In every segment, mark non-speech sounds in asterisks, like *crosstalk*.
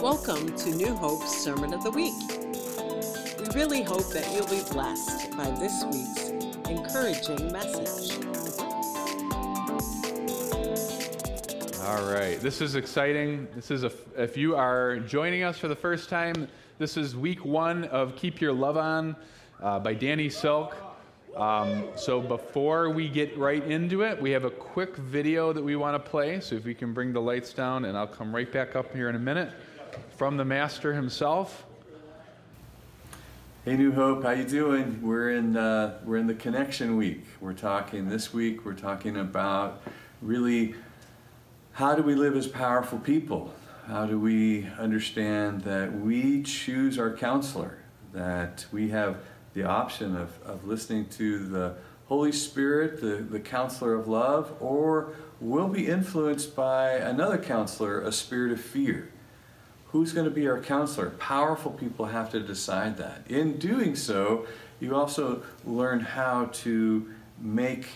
Welcome to New Hope's Sermon of the Week. We really hope that you'll be blessed by this week's encouraging message. All right, this is exciting. This is a, if you are joining us for the first time, this is week one of Keep Your Love On uh, by Danny Silk. Um, so before we get right into it, we have a quick video that we want to play. So if we can bring the lights down, and I'll come right back up here in a minute from the master himself. Hey New Hope, how you doing? We're in uh, we're in the connection week. We're talking this week. We're talking about really how do we live as powerful people? How do we understand that we choose our counselor? That we have the option of, of listening to the Holy Spirit, the, the counselor of love, or we'll be influenced by another counselor, a spirit of fear. Who's going to be our counselor? Powerful people have to decide that. In doing so, you also learn how to make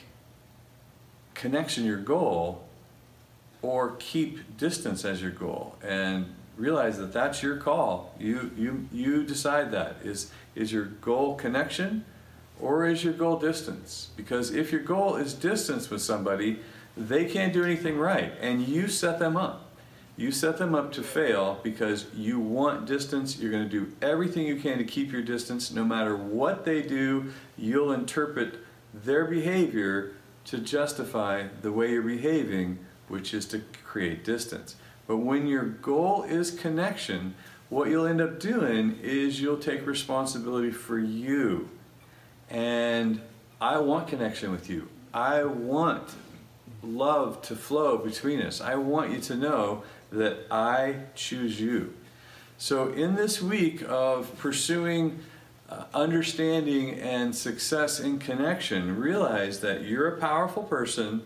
connection your goal or keep distance as your goal and realize that that's your call. You, you, you decide that. Is, is your goal connection or is your goal distance? Because if your goal is distance with somebody, they can't do anything right, and you set them up. You set them up to fail because you want distance. You're going to do everything you can to keep your distance. No matter what they do, you'll interpret their behavior to justify the way you're behaving, which is to create distance. But when your goal is connection, what you'll end up doing is you'll take responsibility for you. And I want connection with you. I want love to flow between us. I want you to know that I choose you. So, in this week of pursuing uh, understanding and success in connection, realize that you're a powerful person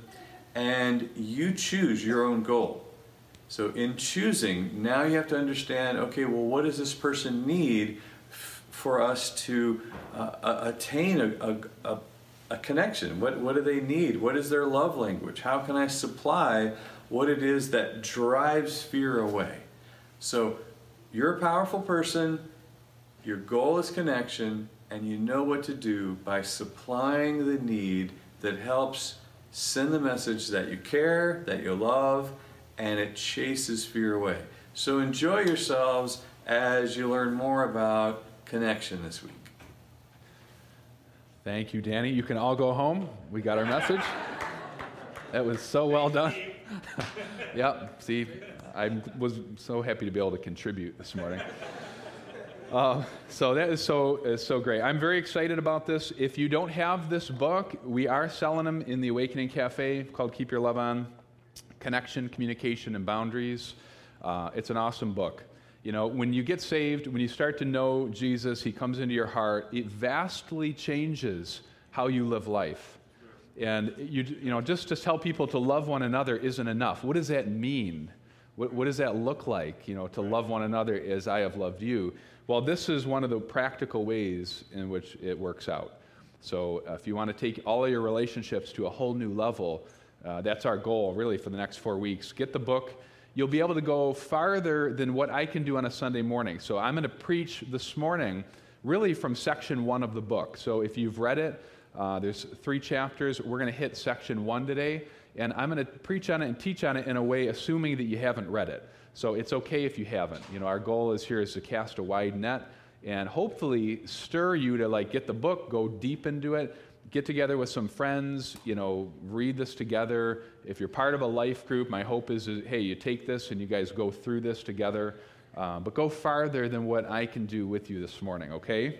and you choose your own goal. So, in choosing, now you have to understand okay, well, what does this person need f- for us to uh, attain a, a, a, a, connection? What, what do they need? What is their love language? How can I supply what it is that drives fear away? So, you're a powerful person, your goal is connection, and you know what to do by supplying the need that helps send the message that you care, that you love and it chases fear away. So enjoy yourselves as you learn more about connection this week. Thank you, Danny. You can all go home. We got our message. That was so well done. *laughs* yep, see, I was so happy to be able to contribute this morning. Uh, *laughs* so that is so is so great. I'm very excited about this. If you don't have this book, we are selling them in the Awakening Cafe called Keep Your Love On connection, communication, and boundaries. Uh, it's an awesome book. You know, when you get saved, when you start to know Jesus, He comes into your heart, it vastly changes how you live life. And you, you know, just to tell people to love one another isn't enough. What does that mean? What, what does that look like, you know, to love one another as I have loved you? Well, this is one of the practical ways in which it works out. So uh, if you want to take all of your relationships to a whole new level, uh, that's our goal, really, for the next four weeks. Get the book. You'll be able to go farther than what I can do on a Sunday morning. So I'm going to preach this morning, really from section one of the book. So if you've read it, uh, there's three chapters. We're going to hit section one today, and I'm going to preach on it and teach on it in a way, assuming that you haven't read it. So it's okay if you haven't. You know, our goal is here is to cast a wide net and hopefully stir you to like get the book, go deep into it, get together with some friends, you know, read this together. If you're part of a life group, my hope is, hey, you take this and you guys go through this together. Um, but go farther than what I can do with you this morning, okay?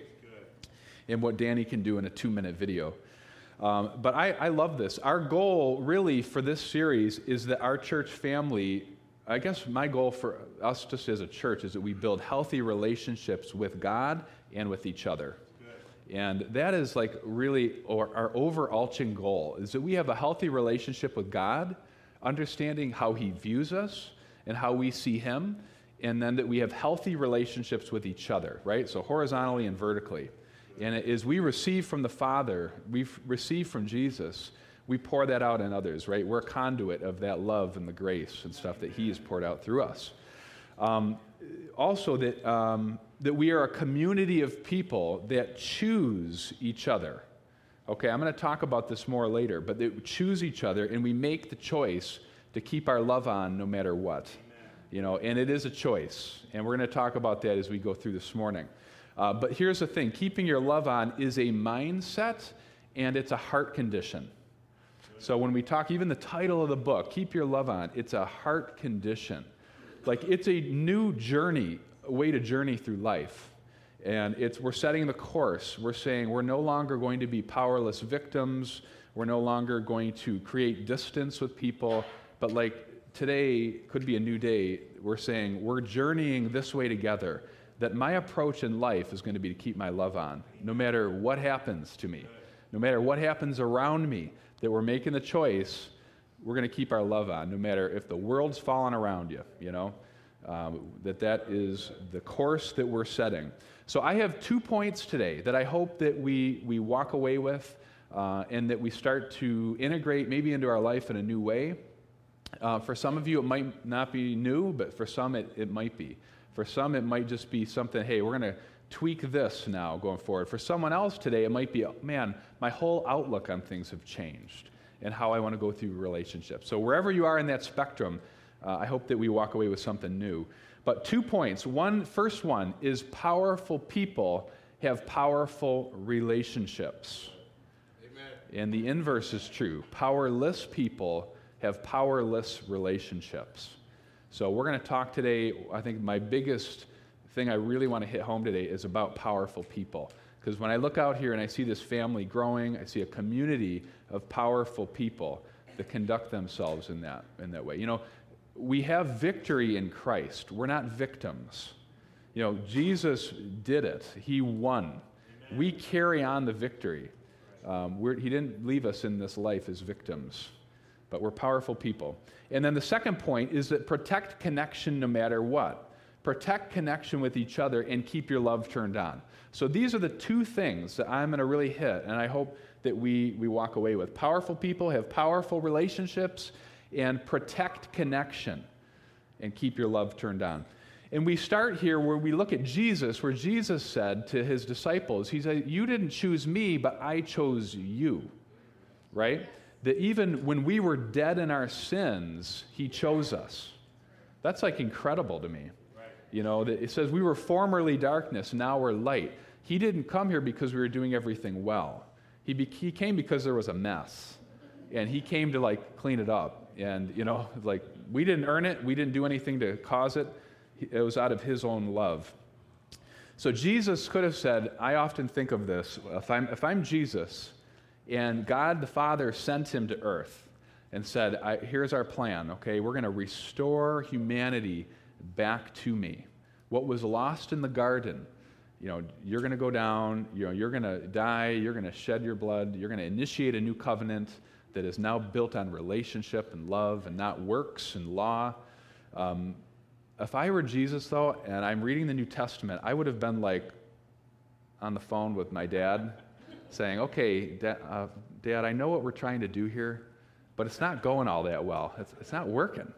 And what Danny can do in a two minute video. Um, but I, I love this. Our goal, really, for this series is that our church family, I guess my goal for us just as a church is that we build healthy relationships with God and with each other. And that is like really our, our overarching goal is that we have a healthy relationship with God, understanding how He views us and how we see Him, and then that we have healthy relationships with each other, right? So horizontally and vertically. And as we receive from the Father, we receive from Jesus, we pour that out in others, right? We're a conduit of that love and the grace and stuff that He has poured out through us. Um, also, that, um, that we are a community of people that choose each other. Okay, I'm going to talk about this more later, but they choose each other and we make the choice to keep our love on no matter what. Amen. You know, and it is a choice, and we're going to talk about that as we go through this morning. Uh, but here's the thing keeping your love on is a mindset and it's a heart condition. So when we talk, even the title of the book, Keep Your Love On, it's a heart condition. Like it's a new journey, a way to journey through life. And it's, we're setting the course. We're saying we're no longer going to be powerless victims. We're no longer going to create distance with people. But like today could be a new day. We're saying we're journeying this way together. That my approach in life is going to be to keep my love on, no matter what happens to me, no matter what happens around me, that we're making the choice, we're going to keep our love on, no matter if the world's falling around you, you know, um, that that is the course that we're setting. So I have two points today that I hope that we, we walk away with uh, and that we start to integrate maybe into our life in a new way. Uh, for some of you, it might not be new, but for some, it, it might be. For some, it might just be something, hey, we're going to tweak this now going forward. For someone else today, it might be, man, my whole outlook on things have changed and how I want to go through relationships. So, wherever you are in that spectrum, uh, I hope that we walk away with something new. But two points. One, first one is powerful people have powerful relationships. Amen. And the inverse is true. Powerless people have powerless relationships. So we're going to talk today. I think my biggest thing I really want to hit home today is about powerful people. Because when I look out here and I see this family growing, I see a community of powerful people that conduct themselves in that, in that way. You know, we have victory in Christ. We're not victims. You know, Jesus did it, He won. We carry on the victory. Um, he didn't leave us in this life as victims, but we're powerful people. And then the second point is that protect connection no matter what. Protect connection with each other and keep your love turned on. So these are the two things that I'm going to really hit, and I hope that we, we walk away with. Powerful people have powerful relationships, and protect connection and keep your love turned on. And we start here where we look at Jesus, where Jesus said to his disciples, He said, You didn't choose me, but I chose you. Right? That even when we were dead in our sins, He chose us. That's like incredible to me. You know, it says we were formerly darkness, now we're light. He didn't come here because we were doing everything well. He, be- he came because there was a mess. And He came to like clean it up. And, you know, *laughs* like, we didn't earn it, we didn't do anything to cause it. It was out of his own love. So Jesus could have said, I often think of this if I'm, if I'm Jesus and God the Father sent him to earth and said, Here's our plan, okay? We're going to restore humanity back to me. What was lost in the garden, you know, you're going to go down, you know, you're going to die, you're going to shed your blood, you're going to initiate a new covenant that is now built on relationship and love and not works and law. Um, if I were Jesus, though, and I'm reading the New Testament, I would have been like on the phone with my dad saying, Okay, dad, uh, dad I know what we're trying to do here, but it's not going all that well. It's, it's not working.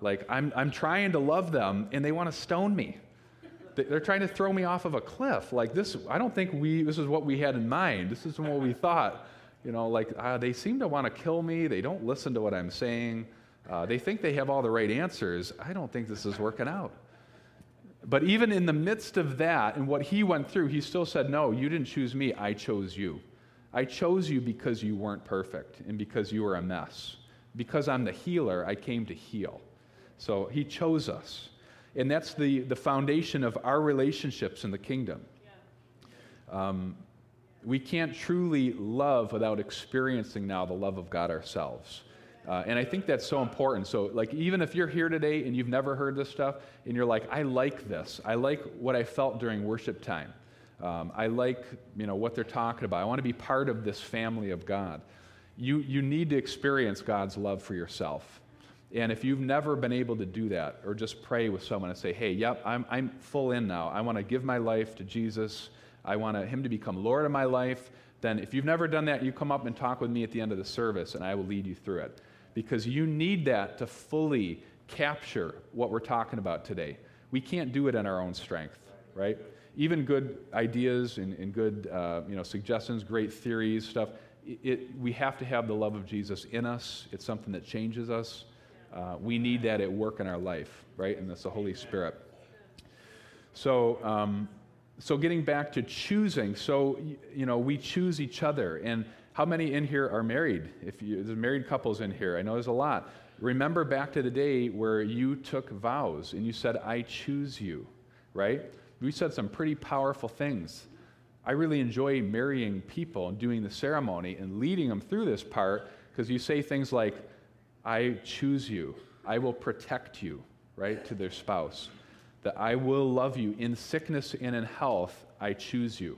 Like, I'm, I'm trying to love them, and they want to stone me. They're trying to throw me off of a cliff. Like, this, I don't think we, this is what we had in mind. This is what we thought. You know, like uh, they seem to want to kill me. They don't listen to what I'm saying. Uh, they think they have all the right answers. I don't think this is working out. But even in the midst of that and what he went through, he still said, No, you didn't choose me. I chose you. I chose you because you weren't perfect and because you were a mess. Because I'm the healer, I came to heal. So he chose us. And that's the, the foundation of our relationships in the kingdom. Um, we can't truly love without experiencing now the love of God ourselves. Uh, and I think that's so important. So, like, even if you're here today and you've never heard this stuff, and you're like, I like this, I like what I felt during worship time, um, I like, you know, what they're talking about, I want to be part of this family of God. You, you need to experience God's love for yourself. And if you've never been able to do that, or just pray with someone and say, hey, yep, I'm, I'm full in now. I want to give my life to Jesus. I want Him to become Lord of my life, then if you've never done that, you come up and talk with me at the end of the service, and I will lead you through it. Because you need that to fully capture what we're talking about today. We can't do it in our own strength, right? Even good ideas and, and good uh, you know, suggestions, great theories, stuff, it, we have to have the love of Jesus in us. It's something that changes us. Uh, we need that at work in our life, right? And that's the Holy Spirit. So, um, so getting back to choosing, so you know, we choose each other. And how many in here are married? If you, there's married couples in here, I know there's a lot. Remember back to the day where you took vows and you said, "I choose you," right? We said some pretty powerful things. I really enjoy marrying people and doing the ceremony and leading them through this part because you say things like, I choose you. I will protect you, right, to their spouse. That I will love you in sickness and in health. I choose you.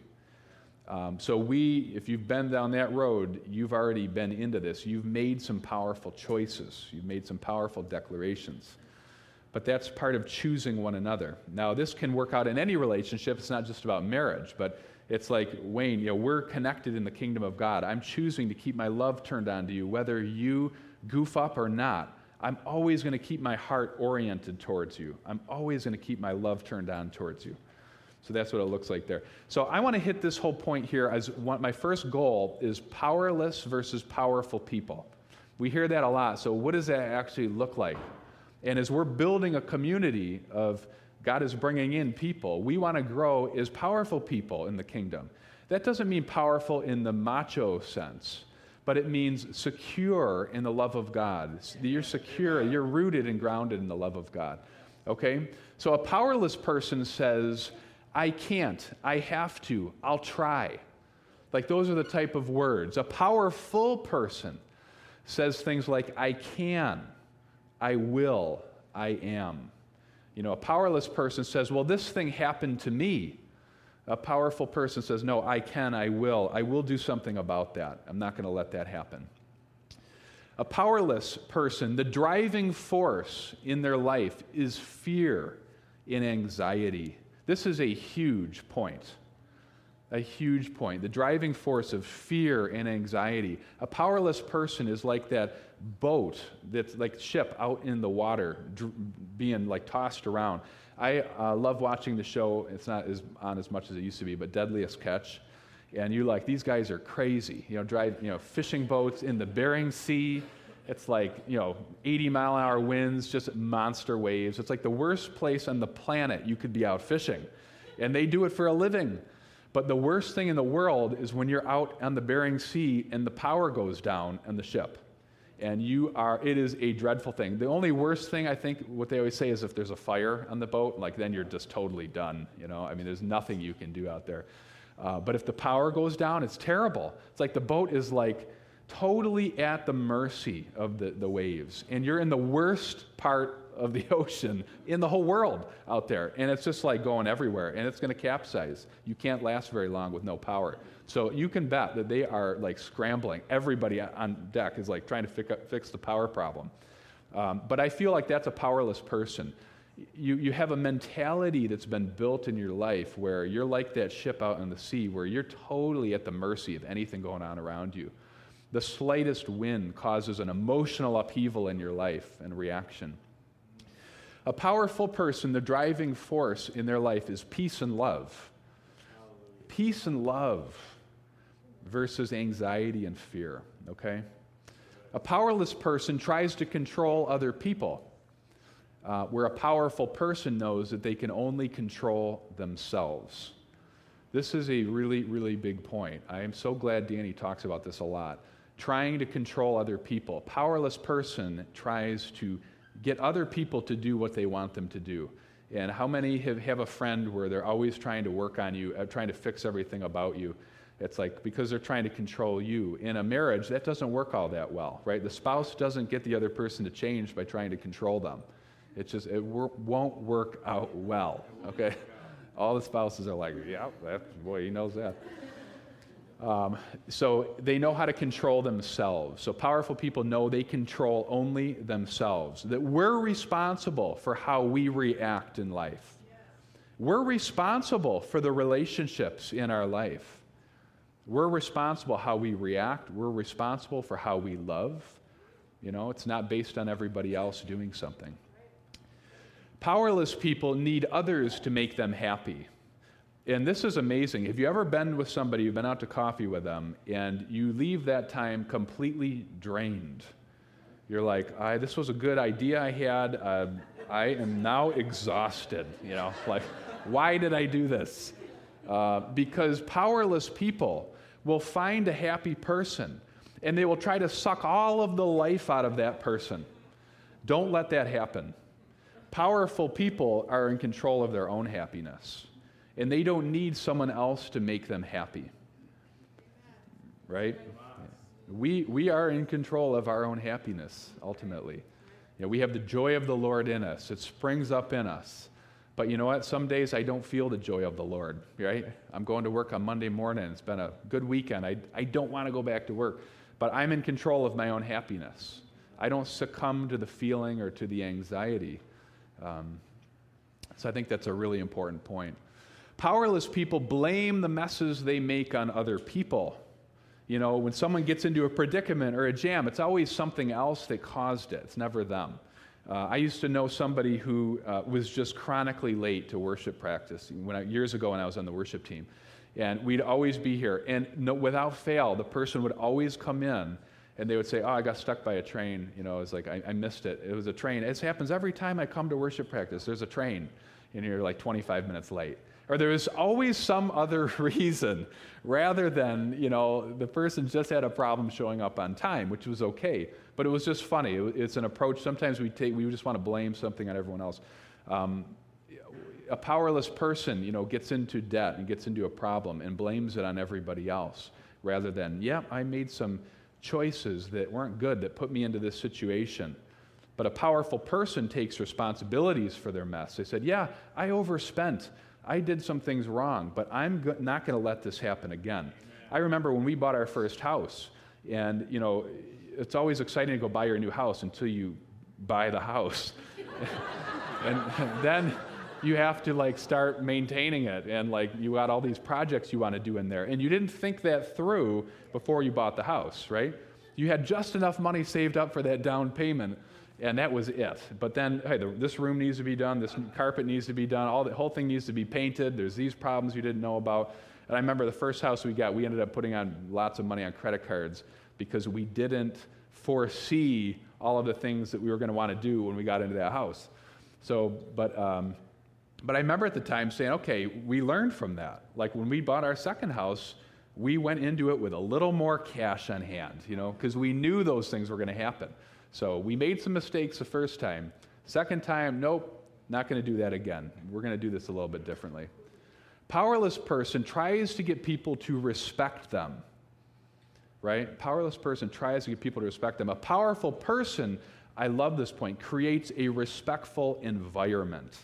Um, so, we, if you've been down that road, you've already been into this. You've made some powerful choices, you've made some powerful declarations. But that's part of choosing one another. Now, this can work out in any relationship. It's not just about marriage, but it's like, Wayne, you know, we're connected in the kingdom of God. I'm choosing to keep my love turned on to you, whether you goof up or not, I'm always going to keep my heart oriented towards you. I'm always going to keep my love turned on towards you. So that's what it looks like there. So I want to hit this whole point here as one, my first goal is powerless versus powerful people. We hear that a lot. So what does that actually look like? And as we're building a community of God is bringing in people, we want to grow as powerful people in the kingdom. That doesn't mean powerful in the macho sense but it means secure in the love of God. You're secure, you're rooted and grounded in the love of God. Okay? So a powerless person says, I can't, I have to, I'll try. Like those are the type of words. A powerful person says things like, I can, I will, I am. You know, a powerless person says, Well, this thing happened to me. A powerful person says, No, I can, I will. I will do something about that. I'm not going to let that happen. A powerless person, the driving force in their life is fear and anxiety. This is a huge point. A huge point. The driving force of fear and anxiety. A powerless person is like that boat that's like ship out in the water, being like tossed around. I uh, love watching the show. It's not as on as much as it used to be, but Deadliest Catch. And you're like, these guys are crazy. You know, drive, you know, fishing boats in the Bering Sea. It's like, you know, 80 mile an hour winds, just monster waves. It's like the worst place on the planet you could be out fishing. And they do it for a living. But the worst thing in the world is when you're out on the Bering Sea and the power goes down on the ship and you are it is a dreadful thing the only worst thing i think what they always say is if there's a fire on the boat like then you're just totally done you know i mean there's nothing you can do out there uh, but if the power goes down it's terrible it's like the boat is like totally at the mercy of the, the waves and you're in the worst part of the *laughs* ocean in the whole world out there. And it's just like going everywhere, and it's going to capsize. You can't last very long with no power. So you can bet that they are like scrambling. Everybody on deck is like trying to fix the power problem. Um, but I feel like that's a powerless person. You, you have a mentality that's been built in your life where you're like that ship out in the sea, where you're totally at the mercy of anything going on around you. The slightest wind causes an emotional upheaval in your life and reaction. A powerful person, the driving force in their life is peace and love. Peace and love versus anxiety and fear, okay? A powerless person tries to control other people, uh, where a powerful person knows that they can only control themselves. This is a really, really big point. I am so glad Danny talks about this a lot. Trying to control other people. Powerless person tries to get other people to do what they want them to do. And how many have, have a friend where they're always trying to work on you, uh, trying to fix everything about you? It's like because they're trying to control you. In a marriage, that doesn't work all that well, right? The spouse doesn't get the other person to change by trying to control them. It just it wor- won't work out well, okay? *laughs* All the spouses are like, yeah, that boy, he knows that. Um, so they know how to control themselves. So powerful people know they control only themselves, that we're responsible for how we react in life. We're responsible for the relationships in our life. We're responsible how we react. We're responsible for how we love. You know, it's not based on everybody else doing something. Powerless people need others to make them happy. And this is amazing. Have you ever been with somebody, you've been out to coffee with them, and you leave that time completely drained? You're like, I, this was a good idea I had. Uh, I am now exhausted. You know, *laughs* like, why did I do this? Uh, because powerless people will find a happy person and they will try to suck all of the life out of that person. Don't let that happen. Powerful people are in control of their own happiness and they don't need someone else to make them happy. Right? We, we are in control of our own happiness, ultimately. You know, we have the joy of the Lord in us, it springs up in us. But you know what? Some days I don't feel the joy of the Lord, right? I'm going to work on Monday morning. It's been a good weekend. I, I don't want to go back to work, but I'm in control of my own happiness. I don't succumb to the feeling or to the anxiety. Um, so I think that's a really important point. Powerless people blame the messes they make on other people. You know, when someone gets into a predicament or a jam, it's always something else that caused it, it's never them. Uh, I used to know somebody who uh, was just chronically late to worship practice when I, years ago when I was on the worship team. And we'd always be here. And no, without fail, the person would always come in and they would say, Oh, I got stuck by a train. You know, it's like, I, I missed it. It was a train. It happens every time I come to worship practice. There's a train, and you're like 25 minutes late or there is always some other *laughs* reason rather than, you know, the person just had a problem showing up on time, which was okay. But it was just funny. it's an approach. Sometimes we take, we just want to blame something on everyone else. Um, a powerless person, you know, gets into debt and gets into a problem and blames it on everybody else rather than, yeah, I made some choices that weren't good that put me into this situation. But a powerful person takes responsibilities for their mess. They said, yeah, I overspent. I did some things wrong, but I'm go- not going to let this happen again. I remember when we bought our first house, and you know, it's always exciting to go buy your new house until you buy the house. *laughs* and then you have to like start maintaining it and like you got all these projects you want to do in there and you didn't think that through before you bought the house right you had just enough money saved up for that down payment and that was it. But then, hey, the, this room needs to be done, this carpet needs to be done, all the whole thing needs to be painted. There's these problems you didn't know about. And I remember the first house we got, we ended up putting on lots of money on credit cards because we didn't foresee all of the things that we were going to want to do when we got into that house. So, but, um, but I remember at the time saying, okay, we learned from that. Like when we bought our second house, we went into it with a little more cash on hand, you know, because we knew those things were going to happen. So we made some mistakes the first time. Second time, nope, not going to do that again. We're going to do this a little bit differently. Powerless person tries to get people to respect them. Right? Powerless person tries to get people to respect them. A powerful person, I love this point, creates a respectful environment.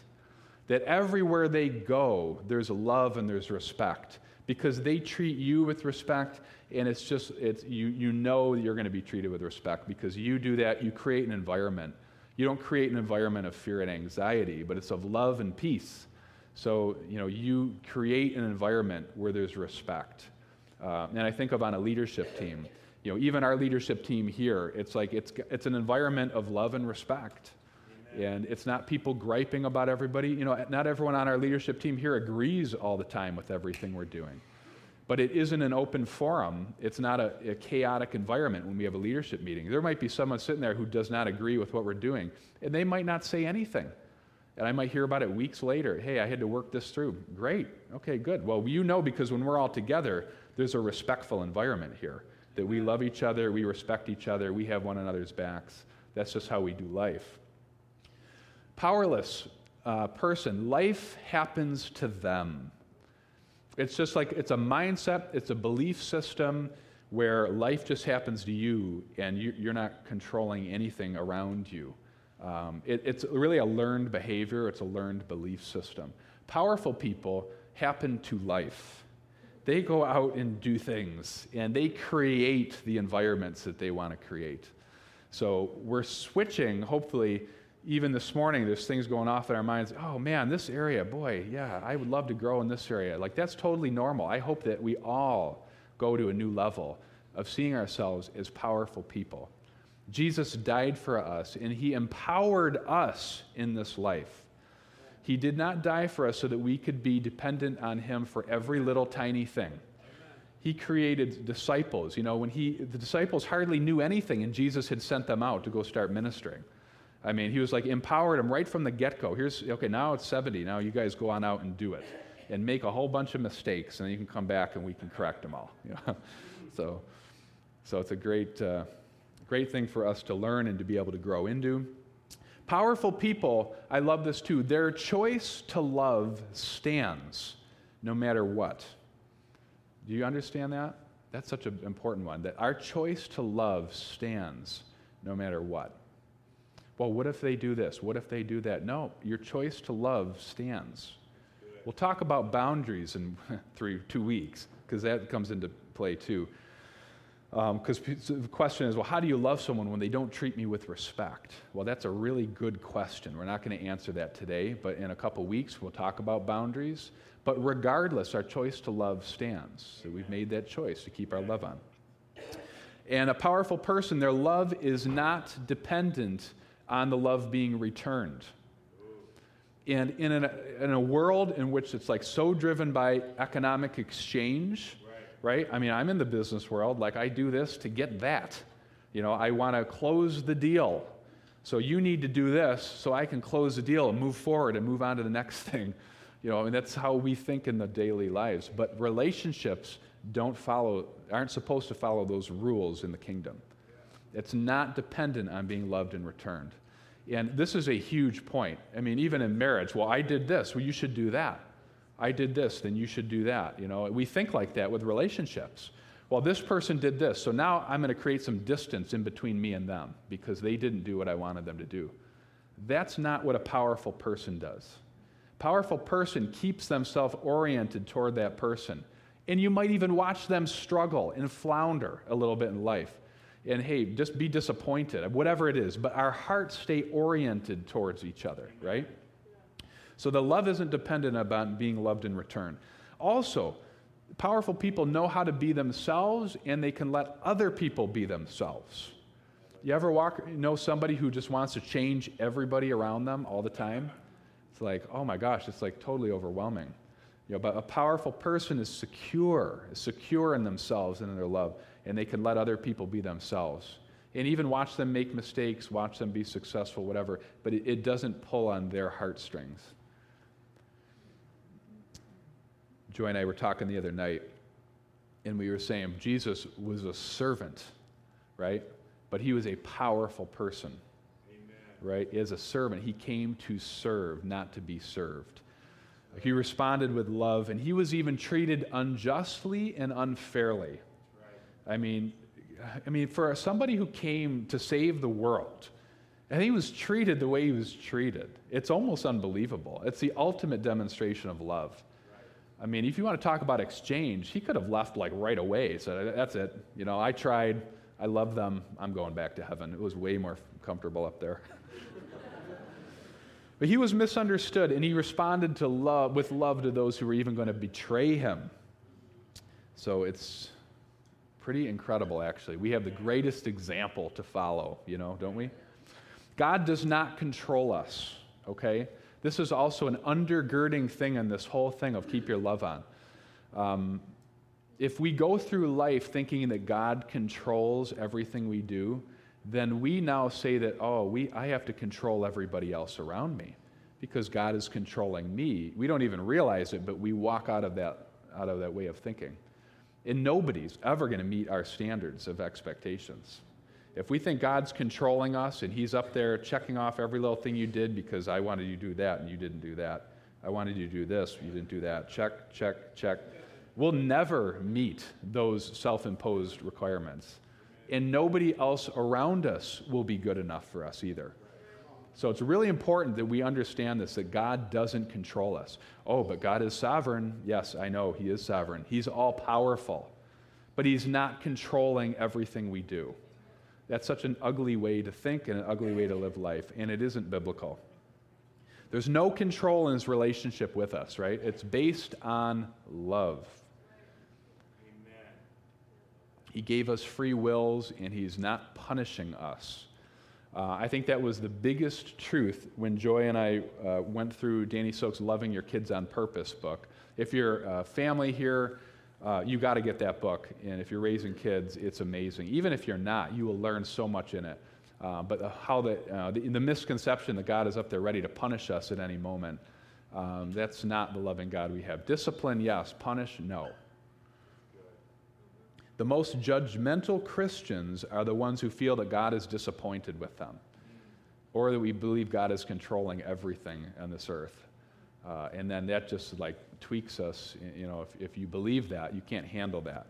That everywhere they go, there's love and there's respect because they treat you with respect and it's just it's you you know you're going to be treated with respect because you do that you create an environment. You don't create an environment of fear and anxiety but it's of love and peace. So you know you create an environment where there's respect. Uh, and i think of on a leadership team. You know even our leadership team here it's like it's it's an environment of love and respect and it's not people griping about everybody. You know, not everyone on our leadership team here agrees all the time with everything we're doing. But it isn't an open forum. It's not a, a, chaotic environment when we have a leadership meeting. There might be someone sitting there who does not agree with what we're doing, and they might not say anything. And I might hear about it weeks later. Hey, I had to work this through. Great. Okay, good. Well, you know because when we're all together, there's a respectful environment here that we love each other, we respect each other, we have one another's backs. That's just how we do life powerless uh, person, life happens to them. It's just like it's a mindset, it's a belief system where life just happens to you and you, are not controlling anything around you. Um, it, it's really a learned behavior, it's a learned belief system. Powerful people happen to life. They go out and do things and they create the environments that they want to create. So we're switching, hopefully, even this morning, there's things going off in our minds. Oh man, this area, boy, yeah, I would love to grow in this area. Like that's totally normal. I hope that we all go to a new level of seeing ourselves as powerful people. Jesus died for us and he empowered us in this life. He did not die for us so that we could be dependent on Him for every little tiny thing. He created disciples. You know, when he, the disciples hardly knew anything, and Jesus had sent them out to go start ministering. I mean, he was like empowered him right from the get go. Here's, okay, now it's 70. Now you guys go on out and do it and make a whole bunch of mistakes, and then you can come back and we can correct them all. *laughs* You know? so, so it's a great, uh, great thing for us to learn and to be able to grow into. Powerful people, I love this too. Their choice to love stands no matter what. Do you understand that? That's such an important one. That our choice to love stands no matter what. Well, what if they do this? What if they do that? No, your choice to love stands. We'll talk about boundaries in *laughs* three, two weeks because that comes into play too. Because um, the question is, well, how do you love someone when they don't treat me with respect? Well, that's a really good question. We're not going to answer that today, but in a couple weeks, we'll talk about boundaries. But regardless, our choice to love stands. So we've made that choice to keep our love on. And a powerful person, their love is not dependent on the love being returned. And in, an, in a world in which it's like so driven by economic exchange, right. right? I mean, I'm in the business world. Like, I do this to get that. You know, I want to close the deal. So you need to do this so I can close the deal and move forward and move on to the next *laughs* thing. You know, I mean, that's how we think in the daily lives. But relationships don't follow, aren't supposed to follow those rules in the kingdom. It's not dependent on being loved and returned. And this is a huge point. I mean, even in marriage, well, I did this, well, you should do that. I did this, then you should do that. You know, we think like that with relationships. Well, this person did this, so now I'm going to create some distance in between me and them because they didn't do what I wanted them to do. That's not what a powerful person does. Powerful person keeps themselves oriented toward that person. And you might even watch them struggle and flounder a little bit in life and hey, just be disappointed, whatever it is, but our hearts stay oriented towards each other, right? So the love isn't dependent upon being loved in return. Also, powerful people know how to be themselves and they can let other people be themselves. You ever walk, know somebody who just wants to change everybody around them all the time? It's like, oh my gosh, it's like totally overwhelming. You know, but a powerful person is secure, is secure in themselves and in their love and they can let other people be themselves. And even watch them make mistakes, watch them be successful, whatever, but it, it doesn't pull on their heartstrings. Joy and I were talking the other night, and we were saying Jesus was a servant, right? But he was a powerful person, Amen. right? As a servant, he came to serve, not to be served. He responded with love, and he was even treated unjustly and unfairly. I mean, I mean, for somebody who came to save the world, and he was treated the way he was treated, it's almost unbelievable. It's the ultimate demonstration of love. I mean, if you want to talk about exchange, he could have left like right away. So that's it. You know, I tried. I love them. I'm going back to heaven. It was way more comfortable up there. *laughs* but he was misunderstood, and he responded to love with love to those who were even going to betray him. So it's Pretty incredible, actually. We have the greatest example to follow, you know, don't we? God does not control us, okay? This is also an undergirding thing in this whole thing of keep your love on. Um, if we go through life thinking that God controls everything we do, then we now say that, oh, we, I have to control everybody else around me because God is controlling me. We don't even realize it, but we walk out of that, out of that way of thinking. And nobody's ever going to meet our standards of expectations. If we think God's controlling us and He's up there checking off every little thing you did because I wanted you to do that and you didn't do that, I wanted you to do this, you didn't do that, check, check, check, we'll never meet those self imposed requirements. And nobody else around us will be good enough for us either. So it's really important that we understand this that God doesn't control us. Oh, but God is sovereign. Yes, I know He is sovereign. He's all powerful, but He's not controlling everything we do. That's such an ugly way to think and an ugly way to live life, and it isn't biblical. There's no control in His relationship with us, right? It's based on love. He gave us free wills, and He's not punishing us Uh, I think that was the biggest truth when Joy and I uh, went through Danny Silk's Loving Your Kids on Purpose book. If you're a family here, uh, you got to get that book. And if you're raising kids, it's amazing. Even if you're not, you will learn so much in it. Uh, but how the, uh, the, the, misconception that God is up there ready to punish us at any moment, um, that's not the loving God we have. Discipline, yes. Punish, no. The most judgmental Christians are the ones who feel that God is disappointed with them or that we believe God is controlling everything on this earth. Uh, and then that just like tweaks us. You know, if, if you believe that, you can't handle that.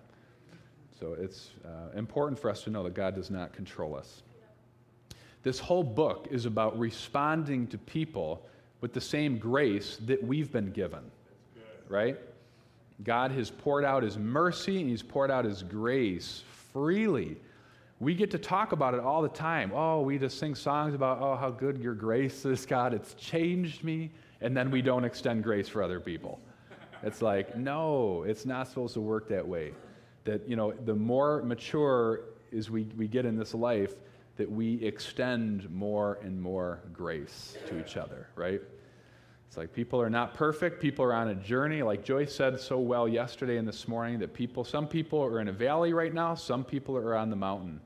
So it's uh, important for us to know that God does not control us. This whole book is about responding to people with the same grace that we've been given. Right? God has poured out His mercy and He's poured out His grace freely. We get to talk about it all the time. Oh, we just sing songs about, oh, how good your grace is, God. It's changed me. And then we don't extend grace for other people. It's like, no, it's not supposed to work that way. That, you know, the more mature is we, we get in this life, that we extend more and more grace to each other, right? It's like people are not perfect. People are on a journey. Like Joyce said so well yesterday and this morning, that people, some people are in a valley right now, some people are on the mountain.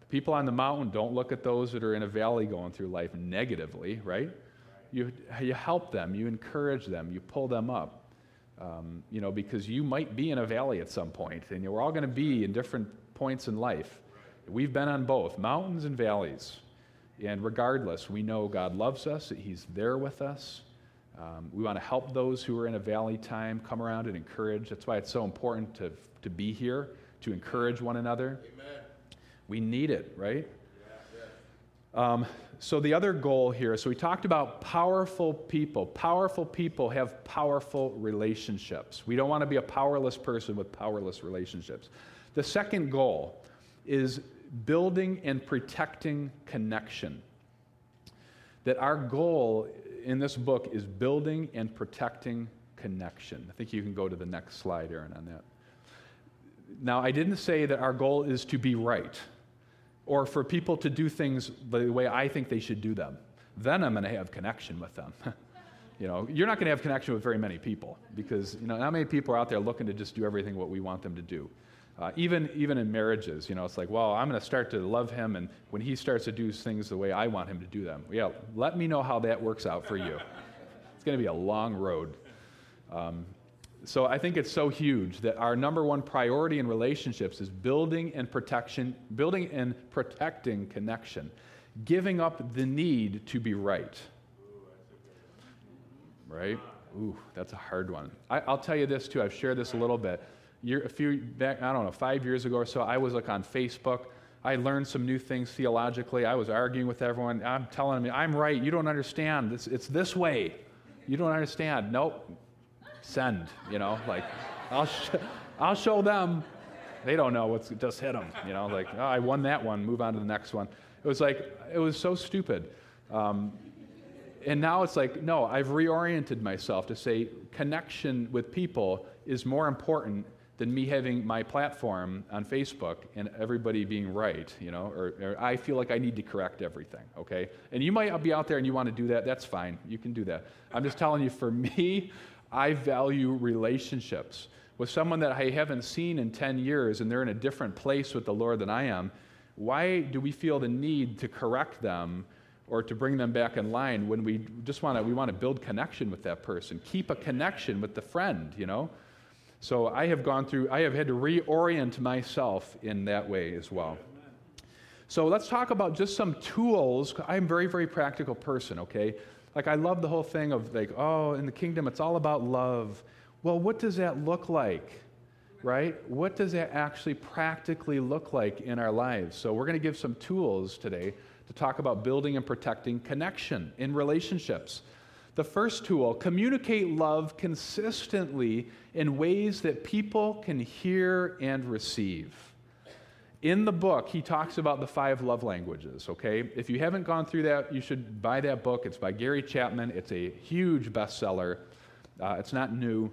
The people on the mountain don't look at those that are in a valley going through life negatively, right? You, you help them, you encourage them, you pull them up. Um, you know, because you might be in a valley at some point, and we're all going to be in different points in life. We've been on both mountains and valleys. And regardless, we know God loves us, that He's there with us. Um, we want to help those who are in a valley time come around and encourage. That's why it's so important to, to be here, to encourage one another. Amen. We need it, right? Yeah, yeah. Um, so, the other goal here so we talked about powerful people. Powerful people have powerful relationships. We don't want to be a powerless person with powerless relationships. The second goal is building and protecting connection. That our goal in this book is building and protecting connection. I think you can go to the next slide, Aaron, on that. Now, I didn't say that our goal is to be right or for people to do things the way I think they should do them. Then I'm going to have connection with them. *laughs* you know, you're not going to have connection with very many people because, you know, not many people are out there looking to just do everything what we want them to do. Uh, even, even in marriages, you know, it's like, well, I'm going to start to love him, and when he starts to do things the way I want him to do them, yeah, let me know how that works out for you. *laughs* it's going to be a long road. Um, so I think it's so huge that our number one priority in relationships is building and protection, building and protecting connection, giving up the need to be right. Right? Ooh, that's a hard one. I, will tell you this too. I've shared this a little bit year, a few back, I don't know, five years ago or so, I was like on Facebook. I learned some new things theologically. I was arguing with everyone. I'm telling them, I'm right. You don't understand. It's, it's this way. You don't understand. Nope. Send, you know, like, I'll, sh- I'll show them. They don't know what's just hit them, you know, like, oh, I won that one, move on to the next one. It was like, it was so stupid. Um, and now it's like, no, I've reoriented myself to say connection with people is more important than me having my platform on Facebook and everybody being right, you know, or, or, I feel like I need to correct everything, okay? And you might be out there and you want to do that, that's fine. You can do that. I'm just telling you, for me, I value relationships. With someone that I haven't seen in 10 years and they're in a different place with the Lord than I am, why do we feel the need to correct them or to bring them back in line when we just want to we want to build connection with that person keep a connection with the friend you know so I have gone through, I have had to reorient myself in that way as well. So let's talk about just some tools. I'm a very, very practical person, okay? Like, I love the whole thing of, like, oh, in the kingdom, it's all about love. Well, what does that look like? Right? What does that actually practically look like in our lives? So, we're going to give some tools today to talk about building and protecting connection in relationships. The first tool communicate love consistently in ways that people can hear and receive. In the book, he talks about the five love languages, okay? If you haven't gone through that, you should buy that book. It's by Gary Chapman, it's a huge bestseller, uh, it's not new.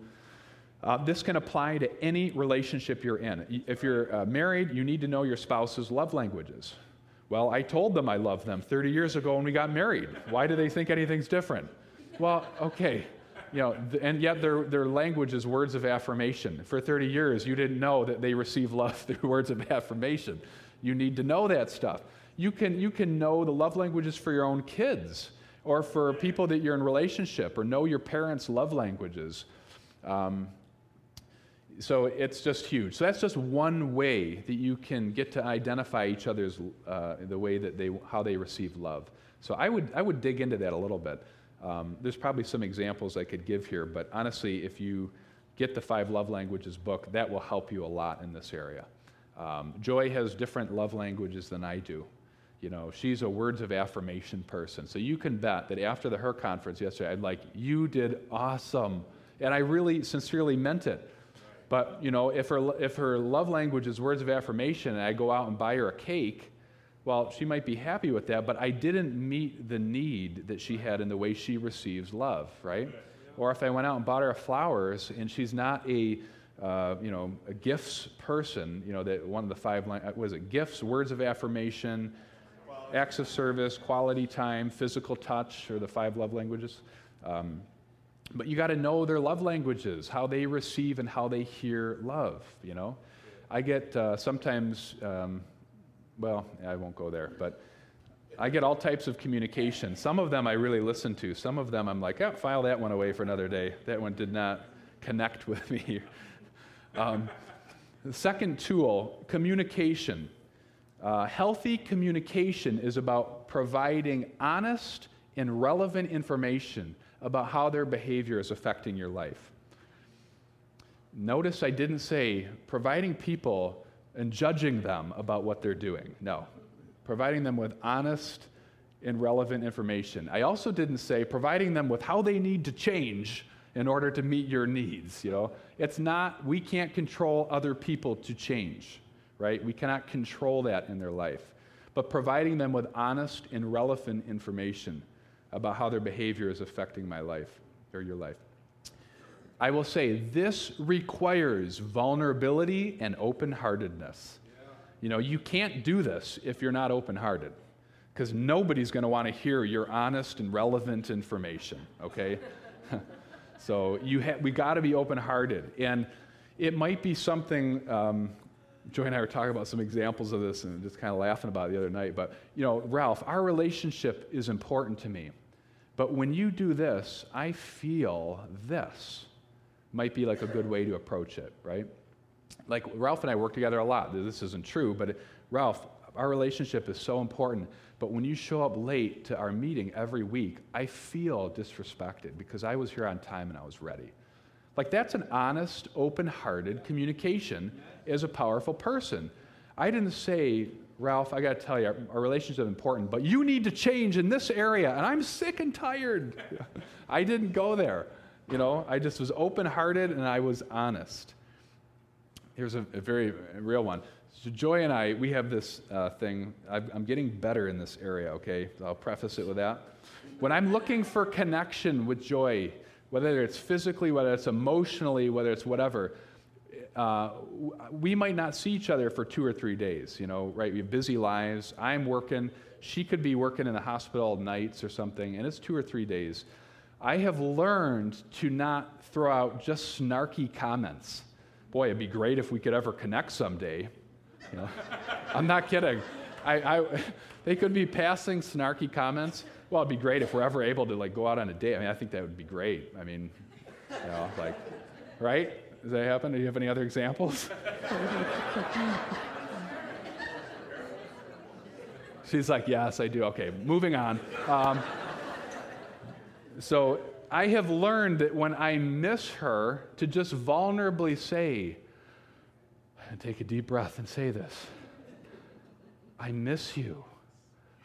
Uh, this can apply to any relationship you're in. If you're uh, married, you need to know your spouse's love languages. Well, I told them I loved them 30 years ago when we got married. Why do they think anything's different? Well, okay. You know, and yet their, their language is words of affirmation. For 30 years, you didn't know that they receive love *laughs* through words of affirmation. You need to know that stuff. You can, you can know the love languages for your own kids or for people that you're in relationship or know your parents' love languages. Um, so it's just huge. So that's just one way that you can get to identify each other's uh, the way that they how they receive love. So I would I would dig into that a little bit. Um, there's probably some examples I could give here, but honestly, if you get the Five Love Languages book, that will help you a lot in this area. Um, Joy has different love languages than I do. You know, she's a words of affirmation person. So you can bet that after the her conference yesterday, I'm like, you did awesome. And I really sincerely meant it. But, you know, if her, if her love language is words of affirmation and I go out and buy her a cake, well, she might be happy with that, but I didn't meet the need that she had in the way she receives love, right? Or if I went out and bought her flowers and she's not a, uh, you know, a gifts person, you know, that one of the five, uh, was it gifts, words of affirmation, quality. acts of service, quality time, physical touch, or the five love languages. Um, but you got to know their love languages, how they receive and how they hear love, you know? I get uh, sometimes, um, well, I won't go there, but I get all types of communication. Some of them I really listen to. Some of them I'm like, oh, file that one away for another day. That one did not connect *laughs* with me. um, the second tool, communication. Uh, healthy communication is about providing honest and relevant information about how their behavior is affecting your life. Notice I didn't say providing people and judging them about what they're doing. No, providing them with honest and relevant information. I also didn't say providing them with how they need to change in order to meet your needs, you know. It's not we can't control other people to change, right? We cannot control that in their life. But providing them with honest and relevant information about how their behavior is affecting my life or your life. I will say this requires vulnerability and open heartedness. You know, you can't do this if you're not open hearted because nobody's going to want to hear your honest and relevant information, okay? *laughs* so you ha- we got to be open hearted. And it might be something, um, Joy and I were talking about some examples of this and just kind of laughing about it the other night. But, you know, Ralph, our relationship is important to me. But when you do this, I feel this might be like a good way to approach it, right? Like Ralph and I work together a lot. This isn't true, but Ralph, our relationship is so important. But when you show up late to our meeting every week, I feel disrespected because I was here on time and I was ready. Like that's an honest, open hearted communication as a powerful person. I didn't say, Ralph, I got to tell you, our, our relationship is important, but you need to change in this area, and I'm sick and tired. *laughs* I didn't go there. You know, I just was open hearted and I was honest. Here's a, a very real one. So, Joy and I, we have this uh, thing. I'm, I'm getting better in this area, okay? I'll preface it with that. When I'm looking for connection with Joy, whether it's physically, whether it's emotionally, whether it's whatever, uh, we might not see each other for two or three days, you know, right? We have busy lives. I'm working. She could be working in the hospital nights or something, and it's two or three days. I have learned to not throw out just snarky comments. Boy, it'd be great if we could ever connect someday. You know? *laughs* I'm not kidding. I, I, *laughs* they could be passing snarky comments. Well, it'd be great if we're ever able to like go out on a date. I mean, I think that would be great. I mean, you know, like, right? Does that happen? Do you have any other examples? *laughs* She's like, Yes, I do. Okay, moving on. Um, so I have learned that when I miss her, to just vulnerably say, and take a deep breath and say this I miss you.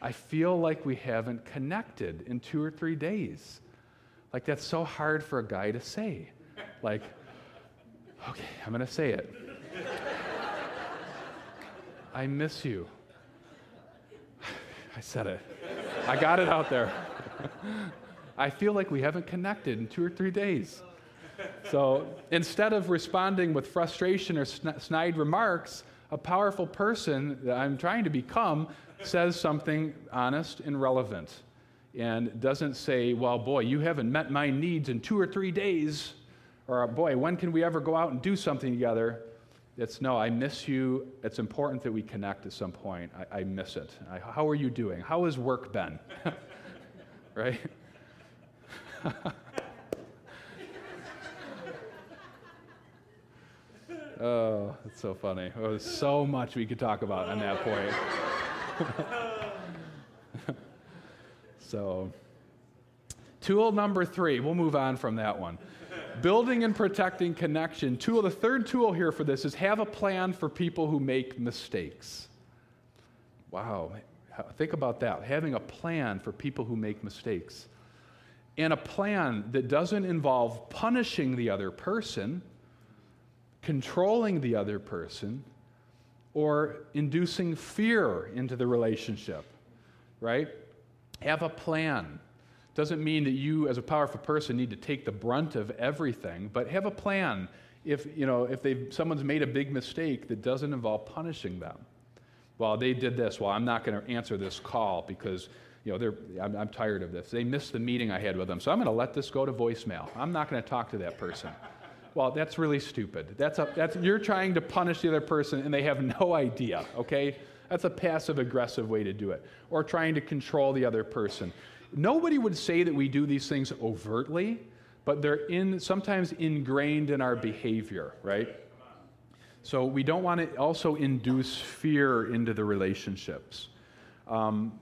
I feel like we haven't connected in two or three days. Like, that's so hard for a guy to say. Like, Okay, I'm going to say it. I miss you. I said it. I got it out there. *laughs* I feel like we haven't connected in two or three days. So instead of responding with frustration or snide remarks, a powerful person that I'm trying to become says something honest and relevant and doesn't say, well, boy, you haven't met my needs in two or three days, or boy, when can we ever go out and do something together? It's no, I miss you. It's important that we connect at some point. I, I miss it. I, how are you doing? How has work been? *laughs* right? *laughs* oh, that's so funny. There's so much we could talk about on that point. *laughs* so, tool number three, we'll move on from that one. Building and protecting connection. Tool, the third tool here for this is have a plan for people who make mistakes. Wow, think about that. Having a plan for people who make mistakes. And a plan that doesn't involve punishing the other person, controlling the other person, or inducing fear into the relationship, right? Have a plan. Doesn't mean that you, as a powerful person, need to take the brunt of everything, but have a plan. If you know, if they someone's made a big mistake that doesn't involve punishing them, well, they did this. Well, I'm not going to answer this call because you know I'm, I'm tired of this. They missed the meeting I had with them, so I'm going to let this go to voicemail. I'm not going to talk to that person. Well, that's really stupid. That's a, that's, you're trying to punish the other person and they have *laughs* no idea, okay? That's a passive aggressive way to do it. Or trying to control the other person. Nobody would say that we do these things overtly, but they're in, sometimes ingrained in our behavior, right? So we don't want to also induce fear into the relationships. Um,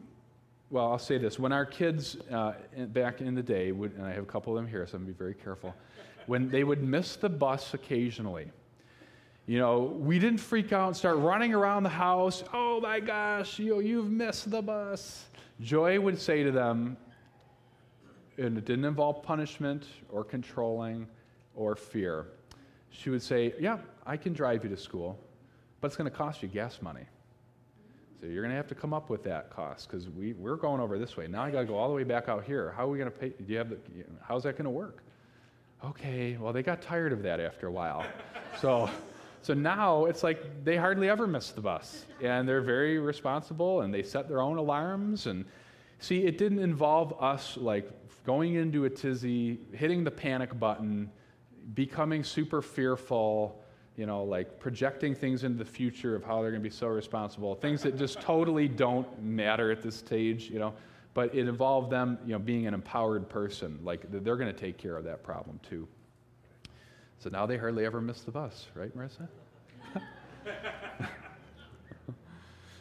well, I'll say this. When our kids uh, back in the day, would, and I have a couple of them here, so I'm going to be very careful, when they would miss the bus occasionally, you know, we didn't freak out and start running around the house. Oh my gosh, you know, you've missed the bus. Joy would say to them, and it didn't involve punishment or controlling or fear. She would say, Yeah, I can drive you to school, but it's going to cost you gas money. So you're going to have to come up with that cost because we, we're going over this way. Now I got to go all the way back out here. How are we going to pay? Do you have the, how's that going to work? Okay, well, they got tired of that after a while. *laughs* so, so now it's like they hardly ever miss the bus. And they're very responsible and they set their own alarms. And see, it didn't involve us like going into a tizzy, hitting the panic button, becoming super fearful, you know, like projecting things into the future of how they're going to be so responsible, things that just totally don't matter at this stage, you know. But it involved them, you know, being an empowered person. Like they're going to take care of that problem too. So now they hardly ever miss the bus, right, Marissa? *laughs*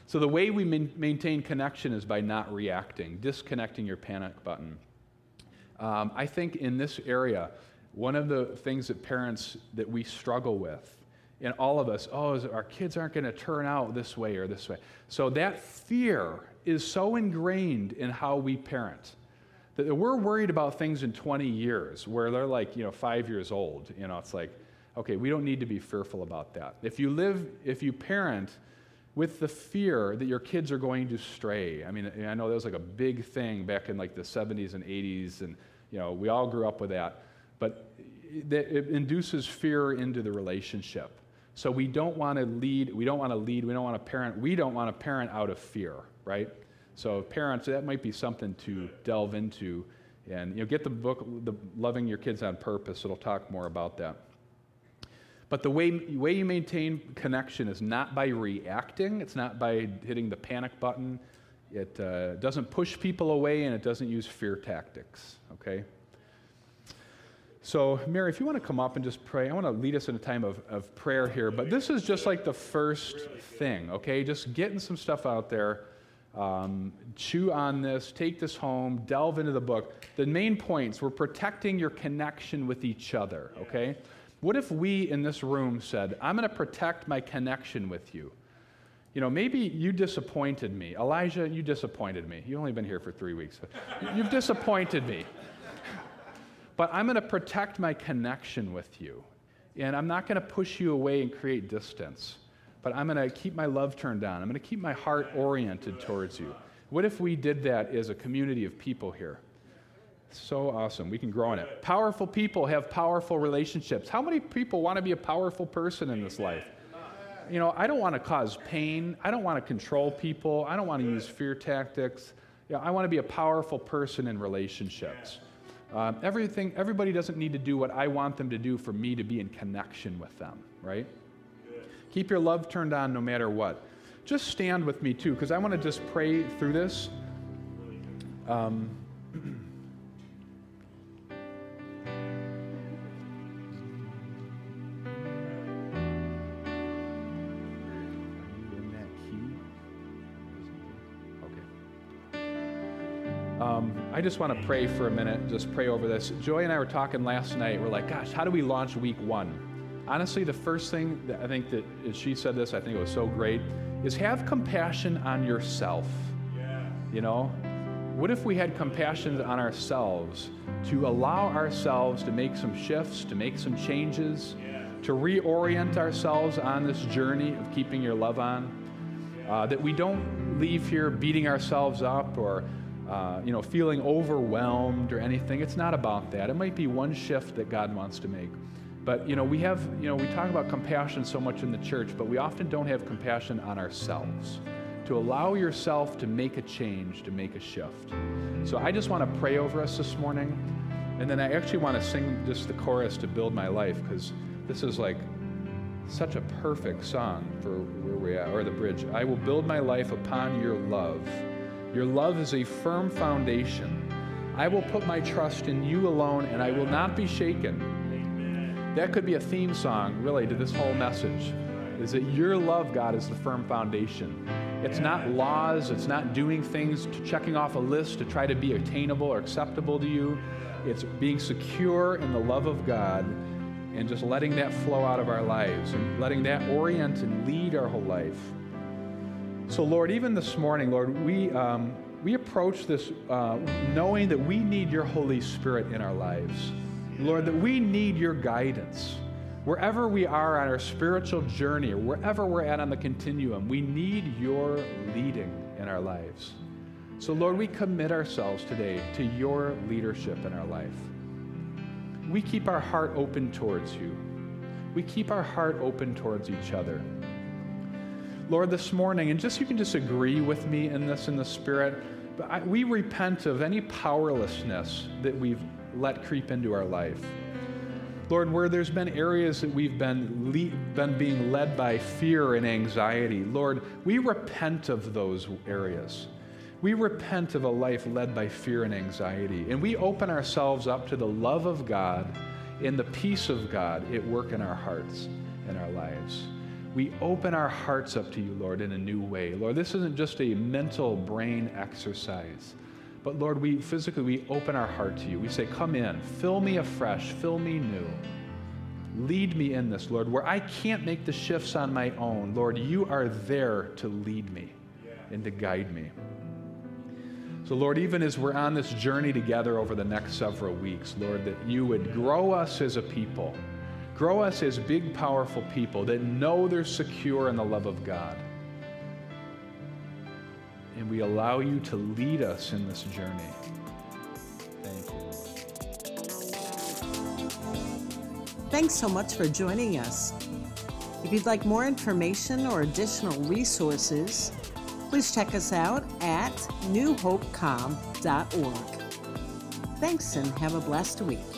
so the way we maintain connection is by not reacting, disconnecting your panic button. Um, I think in this area, one of the things that parents that we struggle with, and all of us, oh, our kids aren't going to turn out this way or this way. So that fear is so ingrained in how we parent that we're worried about things in 20 years where they're like, you know, five years old. You know, it's like, okay, we don't need to be fearful about that. If you live, if you parent with the fear that your kids are going to stray. I mean, I know that was like a big thing back in like the 70s and 80s, and you know, we all grew up with that. But it induces fear into the relationship. So we don't want to lead, we don't want to lead, we don't want to parent, we don't want to parent out of fear, right? So parents, that might be something to delve into. And you know, get the book, the Loving Your Kids on Purpose. It'll talk more about that. But the way, way you maintain connection is not by reacting, it's not by hitting the panic button. It uh, doesn't push people away and it doesn't use fear tactics, okay? So, Mary, if you want to come up and just pray, I want to lead us in a time of, of prayer here. But this is just like the first thing, okay? Just getting some stuff out there. Um, chew on this, take this home, delve into the book. The main points we're protecting your connection with each other, okay? What if we in this room said, I'm going to protect my connection with you? You know, maybe you disappointed me. Elijah, you disappointed me. You've only been here for three weeks. You've disappointed me. But I'm going to protect my connection with you. And I'm not going to push you away and create distance. But I'm going to keep my love turned on. I'm going to keep my heart oriented towards you. What if we did that as a community of people here? So awesome. We can grow in it. Powerful people have powerful relationships. How many people want to be a powerful person in this life? you know, I don't want to cause pain. I don't want to control people. I don't want to use fear tactics. You know, I want to be a powerful person in relationships. Um, everything, everybody doesn't need to do what I want them to do for me to be in connection with them, right? Keep your love turned on no matter what. Just stand with me too, because I want to just pray through this. Um, *clears throat* I just want to pray for a minute, just pray over this. Joy and I were talking last night. We're like, gosh, how do we launch week one? Honestly, the first thing that I think that she said this, I think it was so great, is have compassion on yourself. Yeah. You know, what if we had compassion on ourselves to allow ourselves to make some shifts, to make some changes, yeah. to reorient ourselves on this journey of keeping your love on? Uh, that we don't leave here beating ourselves up or uh, you know, feeling overwhelmed or anything. It's not about that. It might be one shift that God wants to make. But, you know, we have, you know, we talk about compassion so much in the church, but we often don't have compassion on ourselves. To allow yourself to make a change, to make a shift. So I just want to pray over us this morning. And then I actually want to sing just the chorus to build my life because this is like such a perfect song for where we are, or the bridge. I will build my life upon your love. Your love is a firm foundation. I will put my trust in you alone, and I will not be shaken. Amen. That could be a theme song, really, to this whole message. Is that your love, God, is the firm foundation. It's not laws, it's not doing things, to checking off a list to try to be attainable or acceptable to you. It's being secure in the love of God and just letting that flow out of our lives and letting that orient and lead our whole life. So, Lord, even this morning, Lord, we, um, we approach this uh, knowing that we need your Holy Spirit in our lives. Lord, that we need your guidance. Wherever we are on our spiritual journey or wherever we're at on the continuum, we need your leading in our lives. So, Lord, we commit ourselves today to your leadership in our life. We keep our heart open towards you. We keep our heart open towards each other. Lord, this morning, and just you can just agree with me in this in the Spirit, but I, we repent of any powerlessness that we've let creep into our life. Lord, where there's been areas that we've been, le- been being led by fear and anxiety, Lord, we repent of those areas. We repent of a life led by fear and anxiety, and we open ourselves up to the love of God and the peace of God at work in our hearts and our lives we open our hearts up to you, Lord, in a new way. Lord, this isn't just a mental brain exercise, but Lord, we physically we open our heart to you. We say, "Come in, fill me afresh, fill me new." Lead me in this, Lord, where I can't make the shifts on my own. Lord, you are there to lead me and to guide me. So, Lord, even as we're on this journey together over the next several weeks, Lord, that you would grow us as a people Grow us as big, powerful people that know they're secure in the love of God. And we allow you to lead us in this journey. Thank you. Thanks so much for joining us. If you'd like more information or additional resources, please check us out at newhopecom.org. Thanks and have a blessed week.